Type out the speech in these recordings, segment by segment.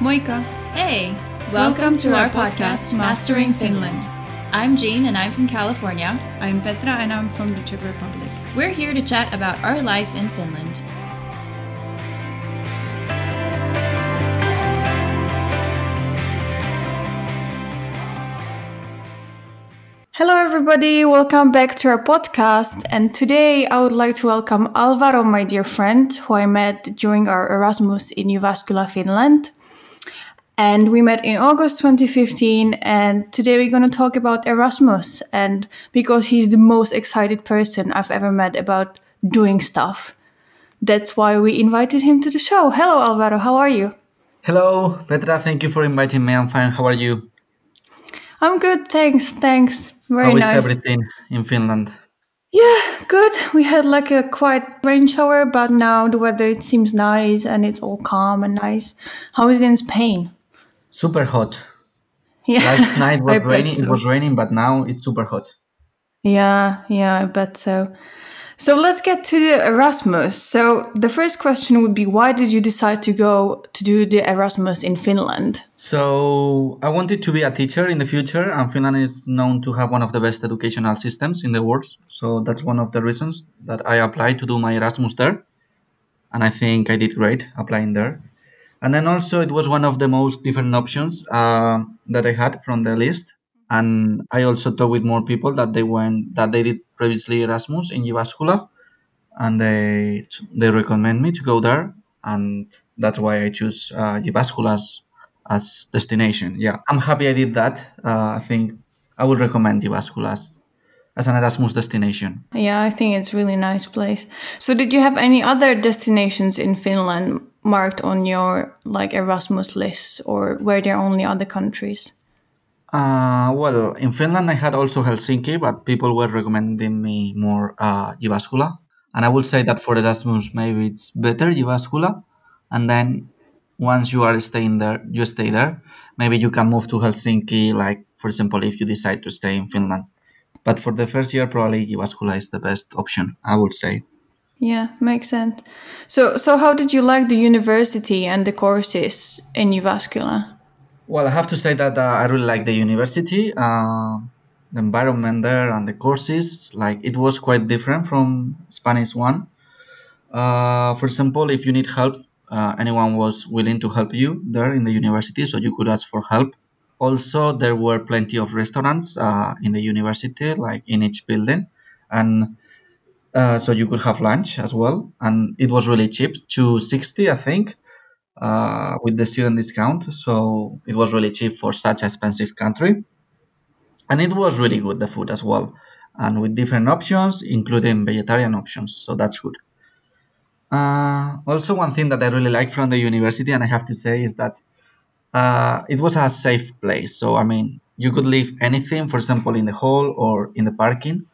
Moika. Hey, Welcome to our podcast, Mastering Finland. I'm Jean and I'm from California. I'm Petra and I'm from the Czech Republic. We're here to chat about our life in Finland. Hello, everybody. Welcome back to our podcast. And today I would like to welcome Alvaro, my dear friend, who I met during our Erasmus in Jyväskylä, Finland. And we met in August 2015. And today we're going to talk about Erasmus. And because he's the most excited person I've ever met about doing stuff, that's why we invited him to the show. Hello, Alvaro. How are you? Hello, Petra. Thank you for inviting me. I'm fine. How are you? I'm good. Thanks. Thanks. Very How is nice. everything in Finland? Yeah, good. We had like a quiet rain shower, but now the weather it seems nice and it's all calm and nice. How is it in Spain? Super hot. Yeah, Last night was raining. so. It was raining, but now it's super hot. Yeah, yeah, I bet so. So let's get to the Erasmus. So the first question would be why did you decide to go to do the Erasmus in Finland? So I wanted to be a teacher in the future, and Finland is known to have one of the best educational systems in the world. So that's one of the reasons that I applied to do my Erasmus there, and I think I did great applying there. And then also it was one of the most different options uh, that I had from the list. And I also talked with more people that they went that they did previously Erasmus in Jyväskylä, and they they recommend me to go there, and that's why I choose uh, as, as destination. Yeah, I'm happy I did that. Uh, I think I would recommend Jyväskylä as, as an Erasmus destination. Yeah, I think it's a really nice place. So did you have any other destinations in Finland marked on your like Erasmus list or were there only other countries? Uh, well, in Finland, I had also Helsinki, but people were recommending me more uh, Jyväskylä. And I would say that for Erasmus, maybe it's better Jyväskylä. And then once you are staying there, you stay there. Maybe you can move to Helsinki, like, for example, if you decide to stay in Finland. But for the first year, probably Jyväskylä is the best option, I would say. Yeah, makes sense. So so how did you like the university and the courses in Jyväskylä? Well, I have to say that uh, I really like the university, uh, the environment there, and the courses. Like it was quite different from Spanish one. Uh, for example, if you need help, uh, anyone was willing to help you there in the university, so you could ask for help. Also, there were plenty of restaurants uh, in the university, like in each building, and uh, so you could have lunch as well. And it was really cheap, two sixty, I think uh, with the student discount. So it was really cheap for such expensive country. And it was really good, the food as well. And with different options, including vegetarian options. So that's good. Uh, also, one thing that I really like from the university, and I have to say, is that uh, it was a safe place. So, I mean, you could leave anything, for example, in the hall or in the parking,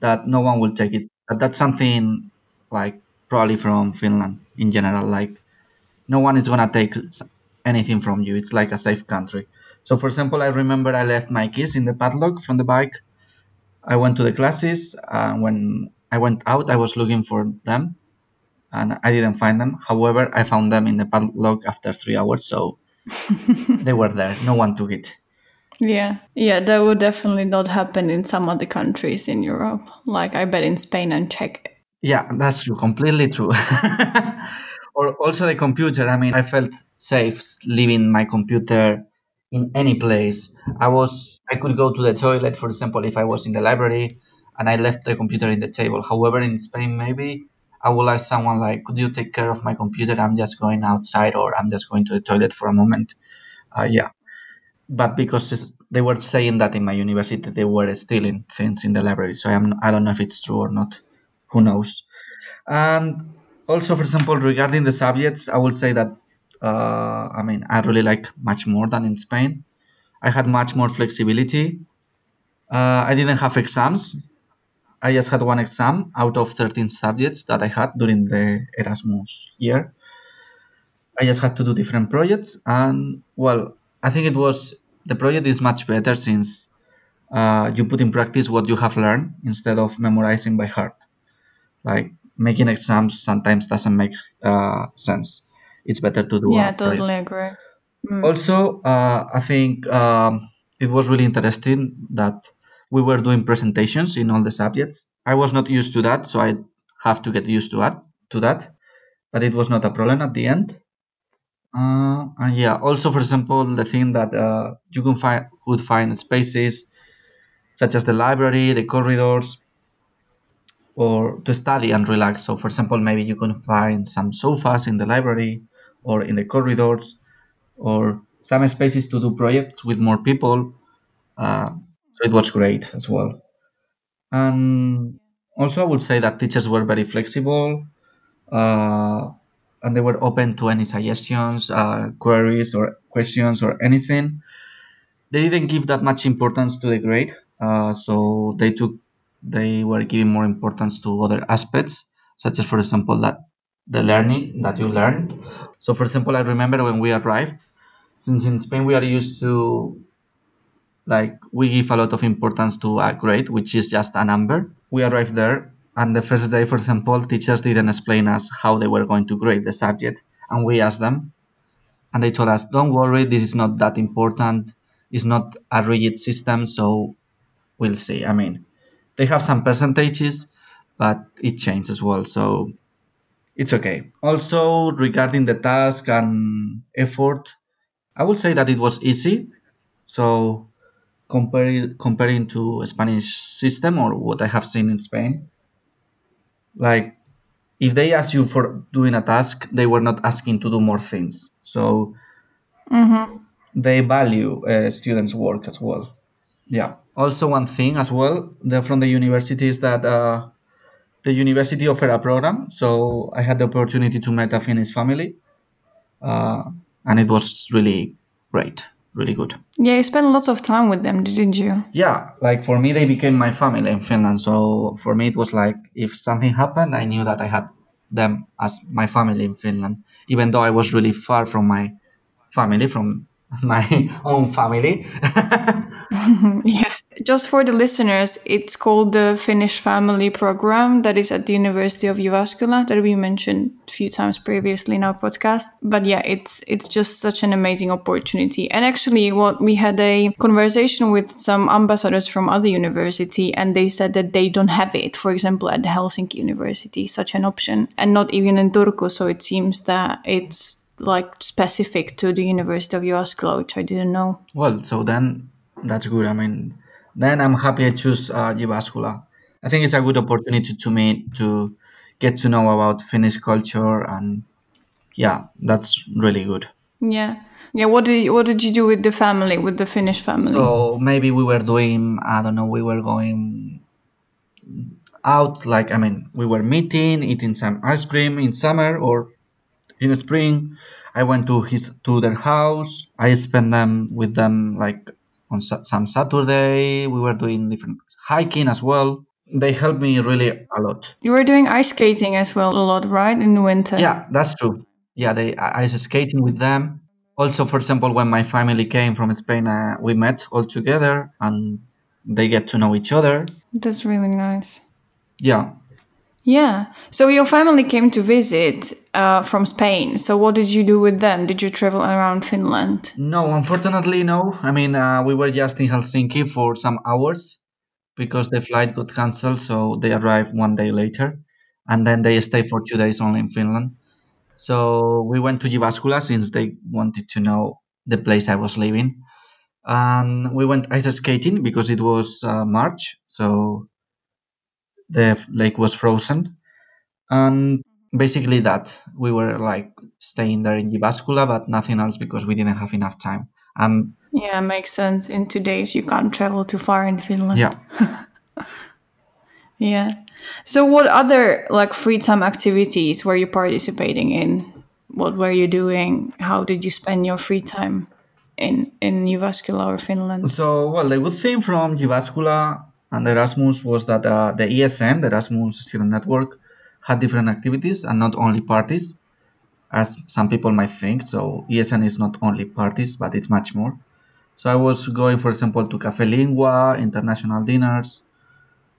that no one will take it. But that's something like probably from Finland in general. Like, no one is gonna take anything from you. It's like a safe country. So, for example, I remember I left my keys in the padlock from the bike. I went to the classes. Uh, when I went out, I was looking for them, and I didn't find them. However, I found them in the padlock after three hours, so they were there. No one took it. Yeah. Yeah, that would definitely not happen in some other countries in Europe. Like I bet in Spain and Czech. Yeah, that's true. Completely true. or also the computer. I mean, I felt safe leaving my computer in any place. I was I could go to the toilet, for example, if I was in the library and I left the computer in the table. However, in Spain, maybe I would like someone like, could you take care of my computer? I'm just going outside or I'm just going to the toilet for a moment. Uh, yeah. But because they were saying that in my university, they were stealing things in the library. So I'm, I don't know if it's true or not. Who knows? And also, for example, regarding the subjects, I will say that uh, I mean I really like much more than in Spain. I had much more flexibility. Uh, I didn't have exams. I just had one exam out of 13 subjects that I had during the Erasmus year. I just had to do different projects, and well, I think it was the project is much better since uh, you put in practice what you have learned instead of memorizing by heart. Like making exams sometimes doesn't make uh, sense. It's better to do. Yeah, totally agree. Also, uh, I think um, it was really interesting that we were doing presentations in all the subjects. I was not used to that, so I have to get used to that. To that, but it was not a problem at the end. Uh, and yeah, also for example, the thing that uh, you can find could find spaces such as the library, the corridors, or to study and relax. So, for example, maybe you can find some sofas in the library or in the corridors, or some spaces to do projects with more people. Uh, so it was great as well. And also, I would say that teachers were very flexible uh, and they were open to any suggestions, uh, queries, or questions, or anything. They didn't give that much importance to the grade, uh, so they took they were giving more importance to other aspects, such as, for example, that the learning that you learned. So, for example, I remember when we arrived, since in Spain we are used to like we give a lot of importance to a grade, which is just a number. We arrived there, and the first day, for example, teachers didn't explain us how they were going to grade the subject, and we asked them, and they told us, "Don't worry, this is not that important. It's not a rigid system, so we'll see." I mean, they have some percentages, but it changes as well, so it's okay. Also, regarding the task and effort, I would say that it was easy. So comparing comparing to Spanish system or what I have seen in Spain, like if they ask you for doing a task, they were not asking to do more things. So they value uh, students' work as well. Yeah. Also, one thing as well the, from the university is that uh, the university offered a program. So I had the opportunity to meet a Finnish family, uh, and it was really great, really good. Yeah, you spent lots of time with them, didn't you? Yeah, like for me, they became my family in Finland. So for me, it was like if something happened, I knew that I had them as my family in Finland, even though I was really far from my family, from my own family. yeah. Just for the listeners, it's called the Finnish Family Program that is at the University of Jyväskylä that we mentioned a few times previously in our podcast. But yeah, it's it's just such an amazing opportunity. And actually, what we had a conversation with some ambassadors from other university, and they said that they don't have it. For example, at Helsinki University, such an option, and not even in Turku. So it seems that it's like specific to the University of Jyväskylä, which I didn't know. well, so then that's good. I mean, then I'm happy I choose uh, Jyväskylä. I think it's a good opportunity to me to get to know about Finnish culture, and yeah, that's really good. Yeah. Yeah, what did you, what did you do with the family, with the Finnish family? So maybe we were doing, I don't know, we were going out, like, I mean, we were meeting, eating some ice cream in summer or in spring. I went to his to their house. I spent them with them like on some Saturday. We were doing different hiking as well. They helped me really a lot. you were doing ice skating as well a lot, right? In the winter. Yeah, that's true. Yeah, they I I was skating with them. Also, for example, when my family came from Spain, uh, we met all together and they get to know each other. That's really nice. Yeah, Yeah. So your family came to visit uh, from Spain. So what did you do with them? Did you travel around Finland? No, unfortunately, no. I mean, uh, we were just in Helsinki for some hours because the flight got cancelled, so they arrived one day later, and then they stayed for two days only in Finland. So we went to Jyväskylä since they wanted to know the place I was living, and we went ice skating because it was uh, March, so the lake was frozen, and basically that we were like staying there in Jyväskylä, but nothing else because we didn't have enough time. Um, Yeah, makes sense. In two days, you can't travel too far in Finland. yeah. Yeah. So what other like free time activities were you participating in? What were you doing? How did you spend your free time in in Jyväskylä or Finland? So, well, the good thing from Jyväskylä and the Erasmus was that uh, the ESN, the Erasmus Student Network, had different activities and not only parties, as some people might think. So, ESN is not only parties, but it's much more. So, I was going, for example, to Cafe Lingua, international dinners.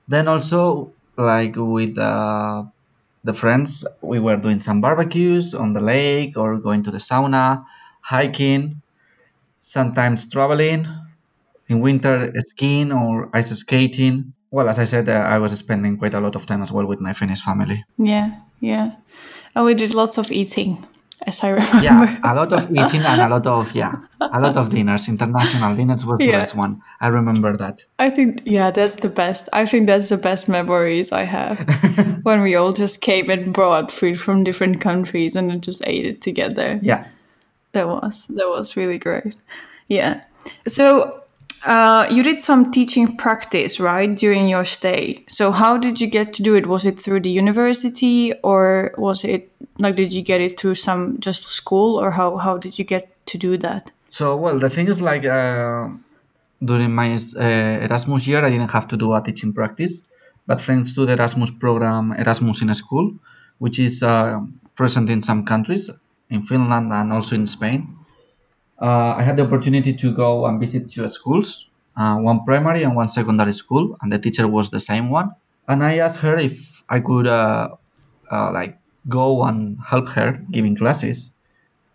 Then also, like with uh, the friends, we were doing some barbecues on the lake or going to the sauna, hiking. sometimes traveling, in winter skiing or ice skating. Well, as I said, uh, I was spending quite a lot of time as well with my Finnish family. Yeah, yeah. And we did lots of eating, as I remember. Yeah, a lot of eating and a lot of yeah, a lot of dinners. International dinners were the Yeah. best one. I remember that. I think yeah, that's the best. I think that's the best memories I have when we all just came and brought food from different countries and just ate it together. Yeah. That was that was really great. Yeah. So uh, you did some teaching practice, right, during your stay. So how did you get to do it? Was it through the university, or was it like did you get it through some just school, or how how did you get to do that? So well, the thing is like uh, during my uh, Erasmus year, I didn't have to do a teaching practice, but thanks to the Erasmus program, Erasmus in a school, which is uh, present in some countries, in Finland and also in Spain, uh, I had the opportunity to go and visit two schools, uh, one primary and one secondary school, and the teacher was the same one. And I asked her if I could uh, uh, like go and help her giving classes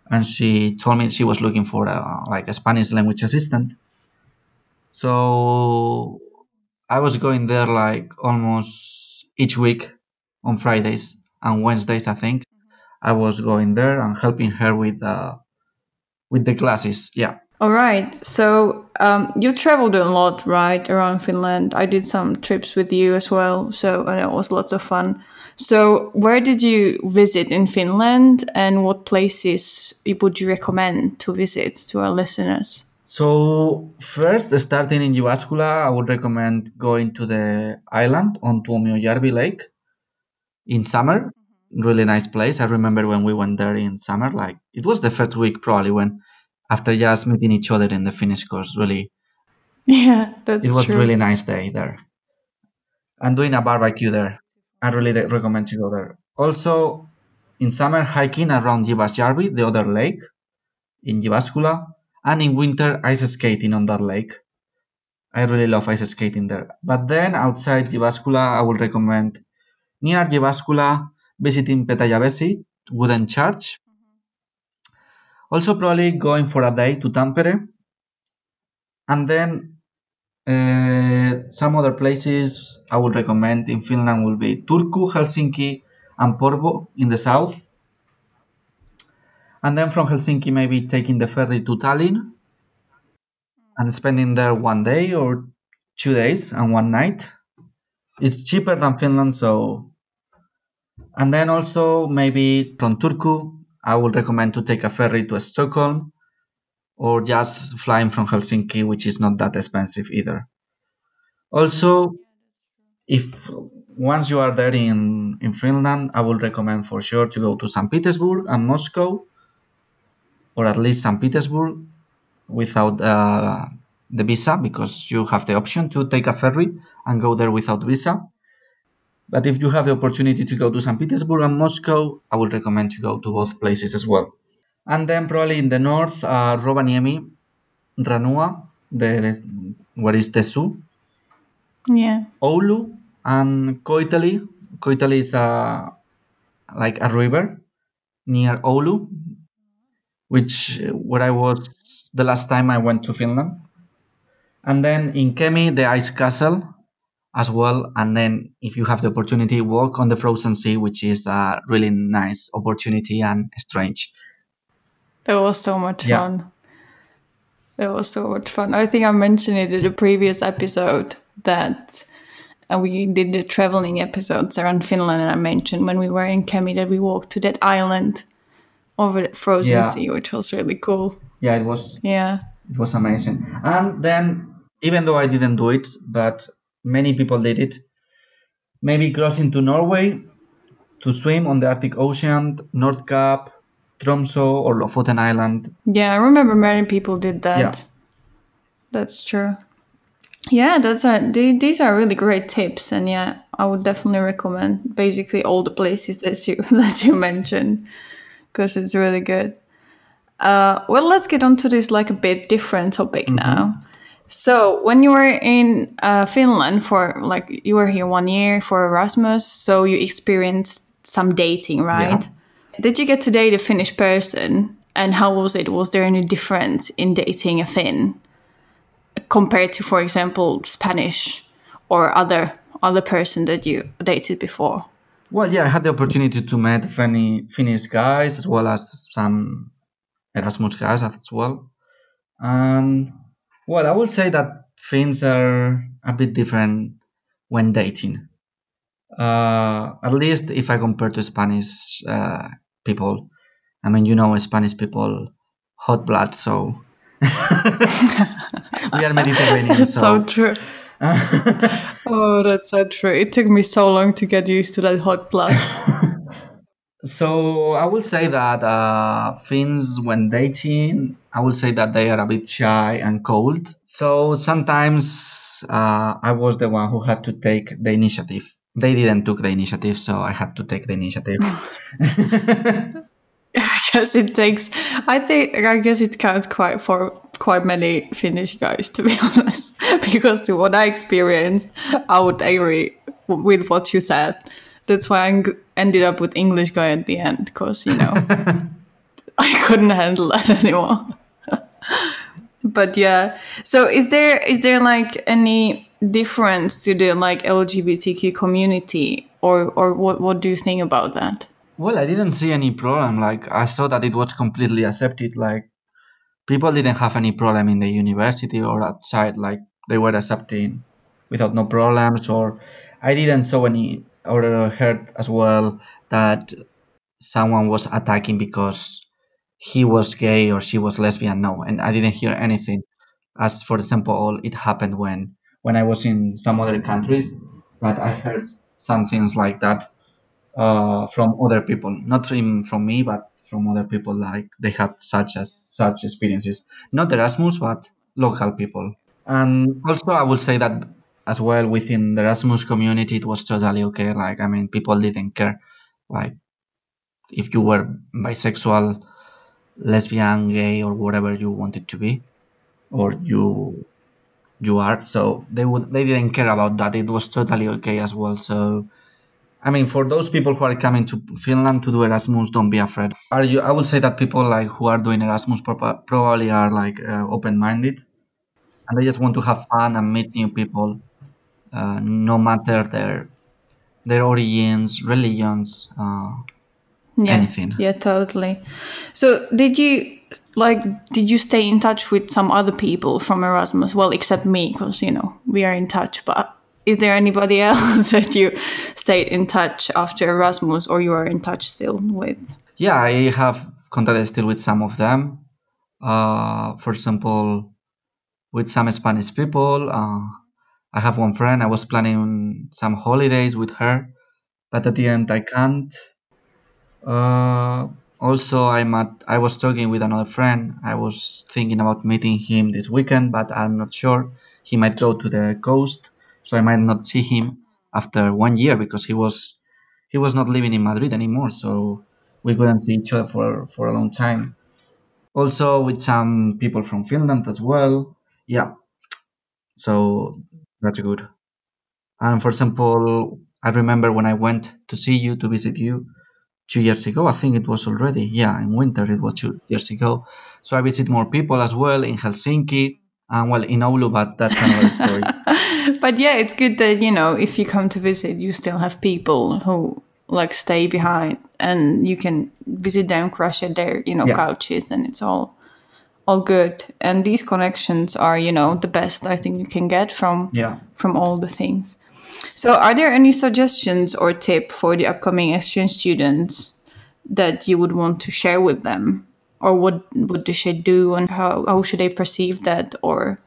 and she told me she was looking for a, like a Spanish language assistant. So I was going there like almost each week on Fridays and Wednesdays, I think. I was going there and helping her with uh, with the classes. Yeah. All right. So um, you traveled a lot, right, around Finland. I did some trips with you as well. So and it was lots of fun. So where did you visit in Finland, and what places would you recommend to visit to our listeners? So first, starting in Jyväskylä, I would recommend going to the island on Tuomiojärvi Lake in summer. Really nice place. I remember when we went there in summer, like it was the first week probably when after just meeting each other in the Finnish course. Really, Yeah, that's it was true. really nice day there. And doing a barbecue there. I really recommend to go there. Also, in summer, hiking around Jyväsjärvi, the other lake in Jyväskylä, and in winter, ice skating on that lake. I really love ice skating there. But then outside Jyväskylä, I would recommend near Jyväskylä visiting Petäjävesi wooden church. Also, probably going for a day to Tampere, and then uh, some other places I would recommend in Finland will be Turku, Helsinki, and Porvoo in the south. And then from Helsinki, maybe taking the ferry to Tallinn and spending there one day or two days and one night. It's cheaper than Finland, so. And then also maybe from Turku, I would recommend to take a ferry to Stockholm or just flying from Helsinki, which is not that expensive either. Also, if once you are there in, in Finland, I would recommend for sure to go to St. Petersburg and Moscow, or at least St. Petersburg without uh, the visa because you have the option to take a ferry and go there without visa. But if you have the opportunity to go to St. Petersburg and Moscow, I would recommend to go to both places as well. And then probably in the north, uh, Rovaniemi, Ranua, the, the where is Tesu, Yeah. Oulu, and Koiteli. Koiteli is a, like a river near Oulu, which uh, where I was the last time I went to Finland. And then in Kemi, the ice castle as well. And then if you have the opportunity, walk on the frozen sea, which is a really nice opportunity and strange. That was so much Yeah. fun. That was so much fun. I think I mentioned it in the previous episode that uh, we did the traveling episodes around Finland, and I mentioned when we were in Kemi that we walked to that island over the frozen Yeah. sea, which was really cool. Yeah, it was Yeah. it was amazing. And then even though I didn't do it, but many people did it, maybe crossing to Norway to swim on the Arctic Ocean, North Cap, Tromso or Lofoten Island. Yeah, I remember many people did that. Yeah. That's true. Yeah, that's a, these are really great tips, and yeah, I would definitely recommend basically all the places that you that you mentioned because it's really good. Uh, well, let's get on to this like a bit different topic now. So, when you were in uh, Finland for like you were here one year for Erasmus, so you experienced some dating, right? Did you get to date a Finnish person And how was it? Was there any difference in dating a Finn compared to, for example, Spanish or other other person that you dated before? Well, yeah, I had the opportunity to meet funny Finnish guys as well as some Erasmus guys as well. And well, I would say that Finns are a bit different when dating. Uh, at least if I compare to Spanish uh, people. I mean, you know, Spanish people, hot blood, so we are Mediterranean. That's so so true. oh, that's so true. It took me so long to get used to that hot blood. So I will say that uh, Finns, when dating, I will say that they are a bit shy and cold. So sometimes uh, I was the one who had to take the initiative. They didn't took the initiative, so I had to take the initiative. I guess it takes. I think I guess it counts quite for quite many Finnish guys, to be honest. because to what I experienced, I would agree with what you said. That's why I ended up with English guy at the end, because you know I couldn't handle that anymore. but yeah, so is there is there like any difference to the like LGBTQ community, or or what what do you think about that? well, I didn't see any problem. Like I saw that it was completely accepted. Like people didn't have any problem in the university or outside. Like they were accepting without no problems. Or I didn't saw any or heard as well that someone was attacking because he was gay or she was lesbian. No, and I didn't hear anything. As for example, it happened when when I was in some other countries, but I heard some things like that uh, from other people, not from, from me, but from other people. Like they had such as such experiences, not Erasmus, but local people. And also, I would say that as well within the Erasmus community, it was totally okay. Like I mean, people didn't care. Like if you were bisexual, lesbian, gay, or whatever you wanted to be, or you you are. So they would they didn't care about that. It was totally okay as well. So I mean, for those people who are coming to Finland to do Erasmus, don't be afraid. Are you? I would say that people like who are doing Erasmus probably are like uh, open-minded, and they just want to have fun and meet new people, uh, no matter their their origins, religions, uh, yeah anything. yeah totally so did you like did you stay in touch with some other people from erasmus well except me because you know we are in touch but is there anybody else that you stayed in touch after erasmus or you are in touch still with Yeah, I have contact still with some of them. Uh, for example, with some Spanish people. Uh, I have one friend. I was planning some holidays with her, but at the end I can't. Uh, also, I met. I was talking with another friend. I was thinking about meeting him this weekend, but I'm not sure. He might go to the coast, so I might not see him after one year because he was he was not living in Madrid anymore. So we couldn't see each other for for a long time. Also, with some people from Finland as well. Yeah, so that's good. And for example, I remember when I went to see you to visit you two years ago. I think it was already yeah in winter. It was two years ago. So I visit more people as well in Helsinki and well in Oulu, but that's another story. but yeah it's good that you know if you come to visit you still have people who like stay behind and you can visit them crash at their you know Yeah. couches and it's all all good and these connections are you know the best i think you can get from Yeah. from all the things so are there any suggestions or tip for the upcoming exchange students that you would want to share with them or what what they should do and how, how should they perceive that or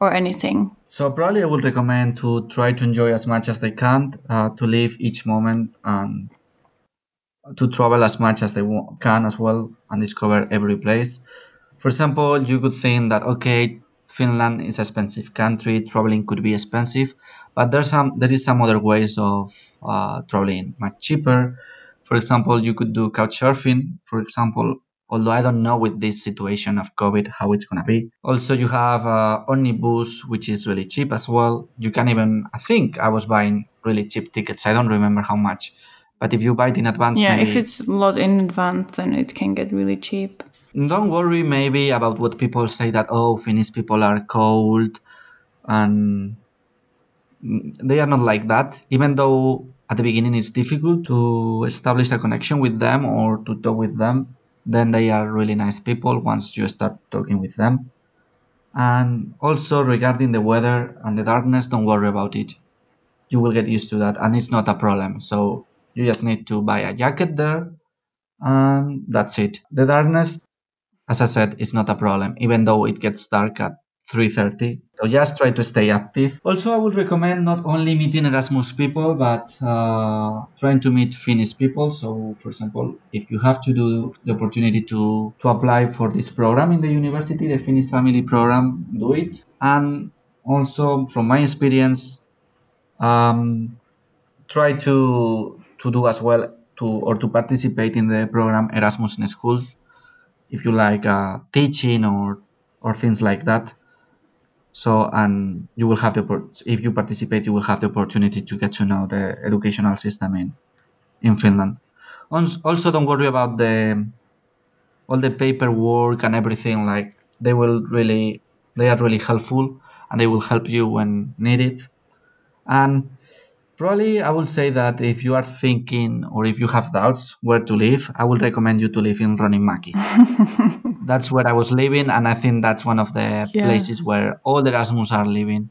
or anything So probably I would recommend to try to enjoy as much as they can, uh, to live each moment and to travel as much as they wa- can as well and discover every place. For example, you could think that okay, Finland is an expensive country, traveling could be expensive, but there's some there is some other ways of uh, traveling much cheaper. For example, you could do couch surfing. For example, although I don't know with this situation of COVID how it's gonna be. Also, you have uh, Onnibus, which is really cheap as well. You can even I think I was buying really cheap tickets. I don't remember how much, but if you buy it in advance, Yeah, maybe if it's a lot in advance, then it can get really cheap. Don't worry maybe about what people say that oh Finnish people are cold and they are not like that. Even though at the beginning it's difficult to establish a connection with them or to talk with them, then they are really nice people once you start talking with them. And also regarding the weather and the darkness, don't worry about it. You will get used to that and it's not a problem. So you just need to buy a jacket there and that's it. The darkness, as I said, is not a problem, even though it gets dark at 3.30 so just try to stay active. Also i would recommend not only meeting erasmus people but uh, trying to meet finnish people. So for example if you have to do the opportunity to to apply for this program in the university the finnish family program do it. And also from my experience um, try to to do as well to or to participate in the program erasmus in school. If you like uh, teaching or or things like that. So and you will have the if you participate you will have the opportunity to get to know the educational system in in finland. Also don't worry about the all the paperwork and everything like they will really they are really helpful and they will help you when needed. And probably i would say that if you are thinking or if you have doubts where to live i would recommend you to live in Roninmäki that's where I was living, and I think that's one of the yeah. places where all the Erasmus are living.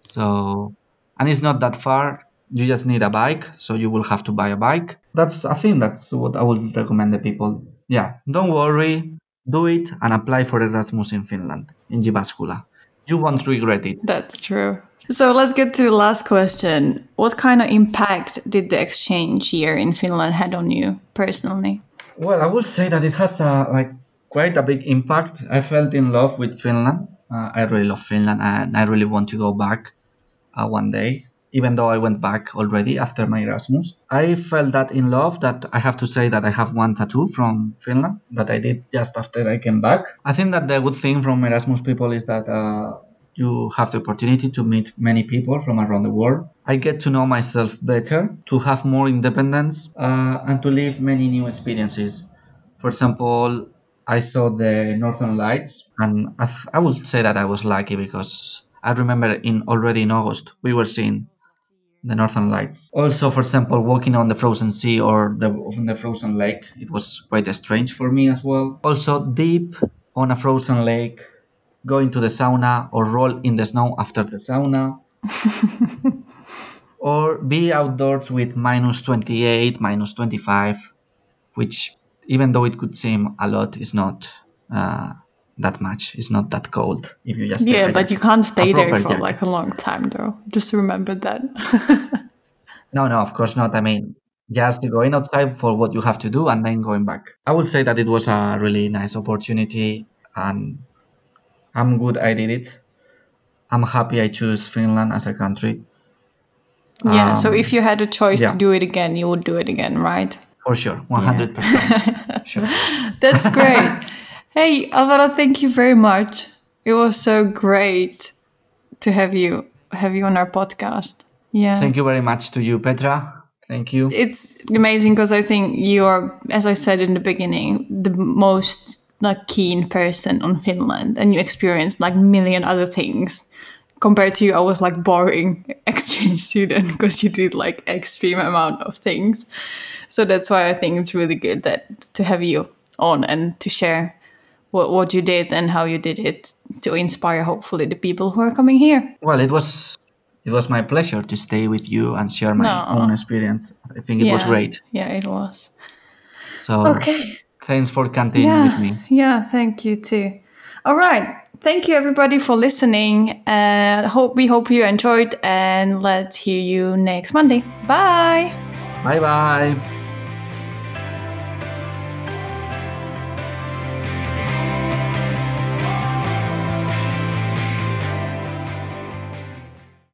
So, and it's not that far. You just need a bike, so you will have to buy a bike. That's I think that's what I would recommend the people. Yeah, don't worry, do it and apply for Erasmus in Finland in Jyväskylä. You won't regret it. That's true. So let's get to the last question. What kind of impact did the exchange year in Finland had on you personally? Well, I would say that it has a like quite a big impact. I felt in love with Finland. Uh, I really love Finland and I really want to go back uh, one day, even though I went back already after my Erasmus. I felt that in love that I have to say that I have one tattoo from Finland that I did just after I came back. I think that the good thing from Erasmus people is that uh, you have the opportunity to meet many people from around the world. I get to know myself better, to have more independence, uh, and to live many new experiences. For example, I saw the Northern Lights, and I, th- I would say that I was lucky because I remember in already in August we were seeing the Northern Lights. Also, for example, walking on the frozen sea or the on the frozen lake, it was quite strange for me as well. Also, deep on a frozen lake, going to the sauna or roll in the snow after the sauna. or be outdoors with minus 28, minus 25, which even though it could seem a lot, is not uh, that much. It's not that cold if you just yeah, but you can't stay there for jacket. like a long time, though. Just remember that. no, no, of course not. I mean, just going outside for what you have to do and then going back. I would say that it was a really nice opportunity, and I'm good I did it. I'm happy I chose Finland as a country. Yeah. Um, so if you had a choice yeah. to do it again, you would do it again, right? For sure, 100%. Yeah. sure. That's great. hey, Alvaro, thank you very much. It was so great to have you have you on our podcast. Yeah. Thank you very much to you, Petra. Thank you. It's amazing because I think you are, as I said in the beginning, the most like keen person on Finland, and you experienced like million other things. Compared to you, I was like boring exchange student because you did like extreme amount of things. So that's why I think it's really good that to have you on and to share what, what you did and how you did it to inspire hopefully the people who are coming here. Well, it was it was my pleasure to stay with you and share my no. own experience. I think it yeah, was great. Yeah, it was. So okay. Thanks for continuing yeah, with me. Yeah, thank you too. All right. Thank you everybody for listening. Uh, hope we hope you enjoyed and let's hear you next Monday. Bye. Bye bye.